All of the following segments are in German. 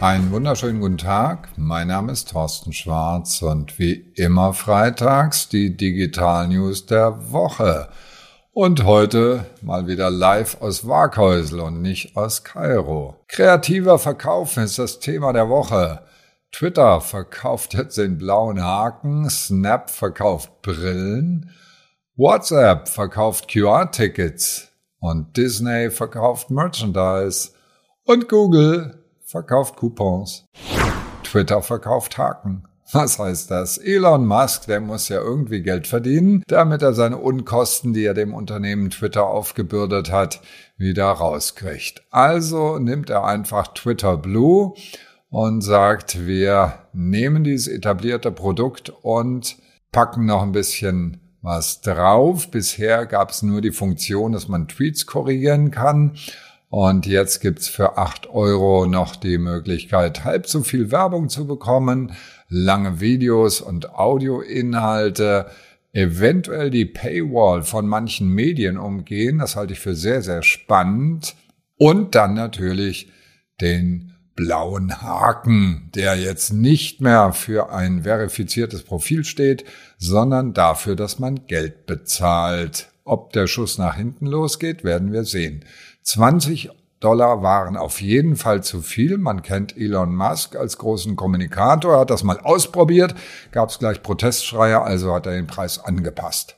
Einen wunderschönen guten Tag. Mein Name ist Thorsten Schwarz und wie immer freitags die Digital News der Woche. Und heute mal wieder live aus Waghäusel und nicht aus Kairo. Kreativer Verkauf ist das Thema der Woche. Twitter verkauft jetzt den blauen Haken, Snap verkauft Brillen, WhatsApp verkauft QR-Tickets und Disney verkauft Merchandise und Google verkauft Coupons. Twitter verkauft Haken. Was heißt das? Elon Musk, der muss ja irgendwie Geld verdienen, damit er seine Unkosten, die er dem Unternehmen Twitter aufgebürdet hat, wieder rauskriegt. Also nimmt er einfach Twitter Blue und sagt, wir nehmen dieses etablierte Produkt und packen noch ein bisschen was drauf. Bisher gab es nur die Funktion, dass man Tweets korrigieren kann. Und jetzt gibt's für acht Euro noch die Möglichkeit, halb so viel Werbung zu bekommen, lange Videos und Audioinhalte, eventuell die Paywall von manchen Medien umgehen. Das halte ich für sehr, sehr spannend. Und dann natürlich den blauen Haken, der jetzt nicht mehr für ein verifiziertes Profil steht, sondern dafür, dass man Geld bezahlt. Ob der Schuss nach hinten losgeht, werden wir sehen. 20 Dollar waren auf jeden Fall zu viel. Man kennt Elon Musk als großen Kommunikator, hat das mal ausprobiert, gab es gleich Protestschreie, also hat er den Preis angepasst.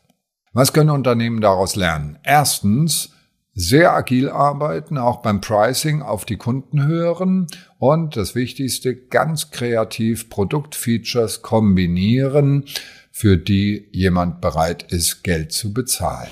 Was können Unternehmen daraus lernen? Erstens, sehr agil arbeiten, auch beim Pricing auf die Kunden hören und das Wichtigste, ganz kreativ Produktfeatures kombinieren, für die jemand bereit ist, Geld zu bezahlen.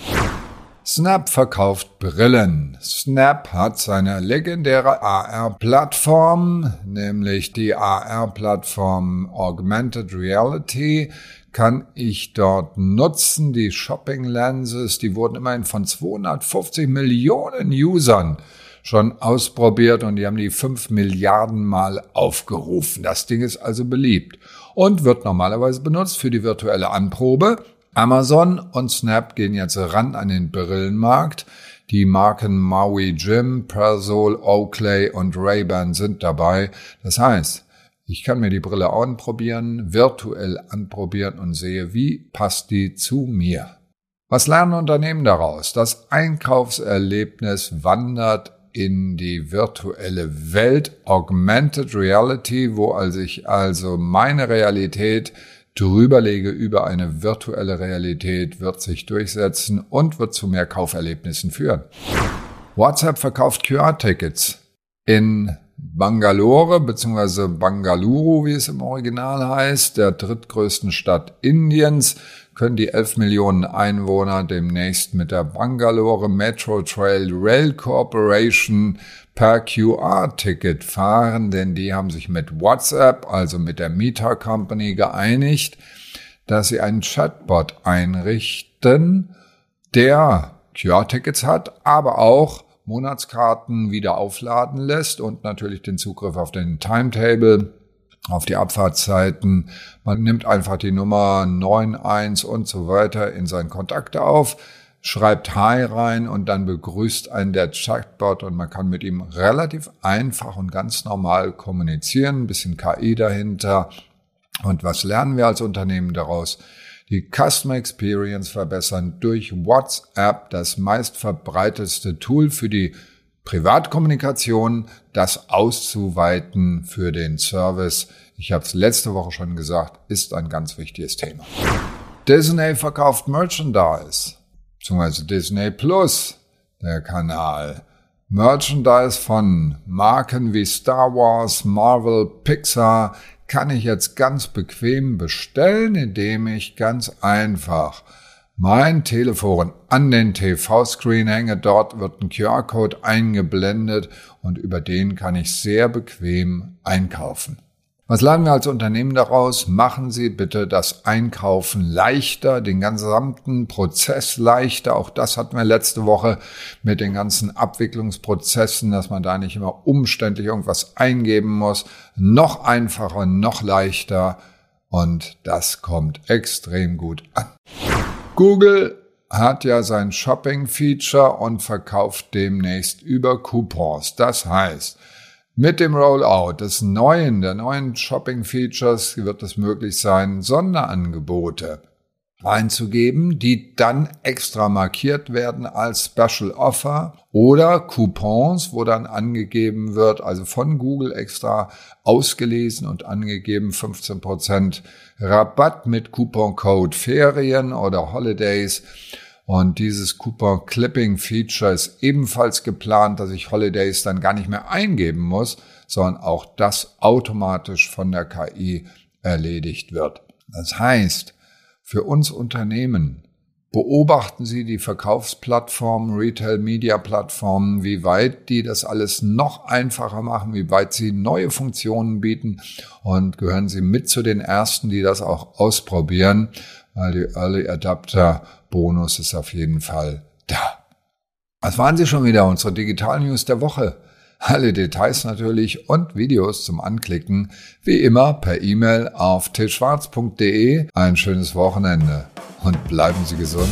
Snap verkauft Brillen. Snap hat seine legendäre AR-Plattform, nämlich die AR-Plattform Augmented Reality, kann ich dort nutzen. Die Shopping Lenses, die wurden immerhin von 250 Millionen Usern schon ausprobiert und die haben die 5 Milliarden Mal aufgerufen. Das Ding ist also beliebt und wird normalerweise benutzt für die virtuelle Anprobe. Amazon und Snap gehen jetzt ran an den Brillenmarkt. Die Marken Maui Jim, Persol, Oakley und Ray-Ban sind dabei. Das heißt, ich kann mir die Brille anprobieren, virtuell anprobieren und sehe, wie passt die zu mir. Was lernen Unternehmen daraus? Das Einkaufserlebnis wandert in die virtuelle Welt, Augmented Reality, wo also ich also meine Realität drüberlege über eine virtuelle Realität, wird sich durchsetzen und wird zu mehr Kauferlebnissen führen. WhatsApp verkauft QR-Tickets. In Bangalore bzw. Bangaluru, wie es im Original heißt, der drittgrößten Stadt Indiens, können die 11 Millionen Einwohner demnächst mit der Bangalore Metro Trail Rail Corporation per QR-Ticket fahren, denn die haben sich mit WhatsApp, also mit der Meta Company, geeinigt, dass sie einen Chatbot einrichten, der QR-Tickets hat, aber auch Monatskarten wieder aufladen lässt und natürlich den Zugriff auf den Timetable, auf die Abfahrtszeiten. Man nimmt einfach die Nummer 91 und so weiter in seinen Kontakte auf, schreibt Hi rein und dann begrüßt einen der Chatbot und man kann mit ihm relativ einfach und ganz normal kommunizieren, ein bisschen KI dahinter. Und was lernen wir als Unternehmen daraus? Die Customer Experience verbessern durch WhatsApp, das meistverbreitetste Tool für die Privatkommunikation, das auszuweiten für den Service. Ich habe es letzte Woche schon gesagt, ist ein ganz wichtiges Thema. Disney verkauft Merchandise, beziehungsweise Disney Plus, der Kanal. Merchandise von Marken wie Star Wars, Marvel, Pixar, kann ich jetzt ganz bequem bestellen, indem ich ganz einfach mein Telefon an den TV-Screen hänge. Dort wird ein QR-Code eingeblendet und über den kann ich sehr bequem einkaufen. Was lernen wir als Unternehmen daraus? Machen Sie bitte das Einkaufen leichter, den gesamten Prozess leichter. Auch das hatten wir letzte Woche mit den ganzen Abwicklungsprozessen, dass man da nicht immer umständlich irgendwas eingeben muss. Noch einfacher, noch leichter. Und das kommt extrem gut an. Google hat ja sein Shopping-Feature und verkauft demnächst über Coupons. Das heißt, Mit dem Rollout des neuen, der neuen Shopping-Features wird es möglich sein, Sonderangebote einzugeben, die dann extra markiert werden als Special Offer oder Coupons, wo dann angegeben wird, also von Google extra ausgelesen und angegeben 15% Rabatt mit Couponcode Ferien oder Holidays. Und dieses Coupon Clipping Feature ist ebenfalls geplant, dass ich Holidays dann gar nicht mehr eingeben muss, sondern auch das automatisch von der KI erledigt wird. Das heißt, für uns Unternehmen. Beobachten Sie die Verkaufsplattformen, Retail-Media-Plattformen, wie weit die das alles noch einfacher machen, wie weit sie neue Funktionen bieten und gehören Sie mit zu den Ersten, die das auch ausprobieren, die Early Adapter Bonus ist auf jeden Fall da. Was waren Sie schon wieder? Unsere Digital News der Woche. Alle Details natürlich und Videos zum Anklicken wie immer per E-Mail auf tschwarz.de. Ein schönes Wochenende und bleiben Sie gesund.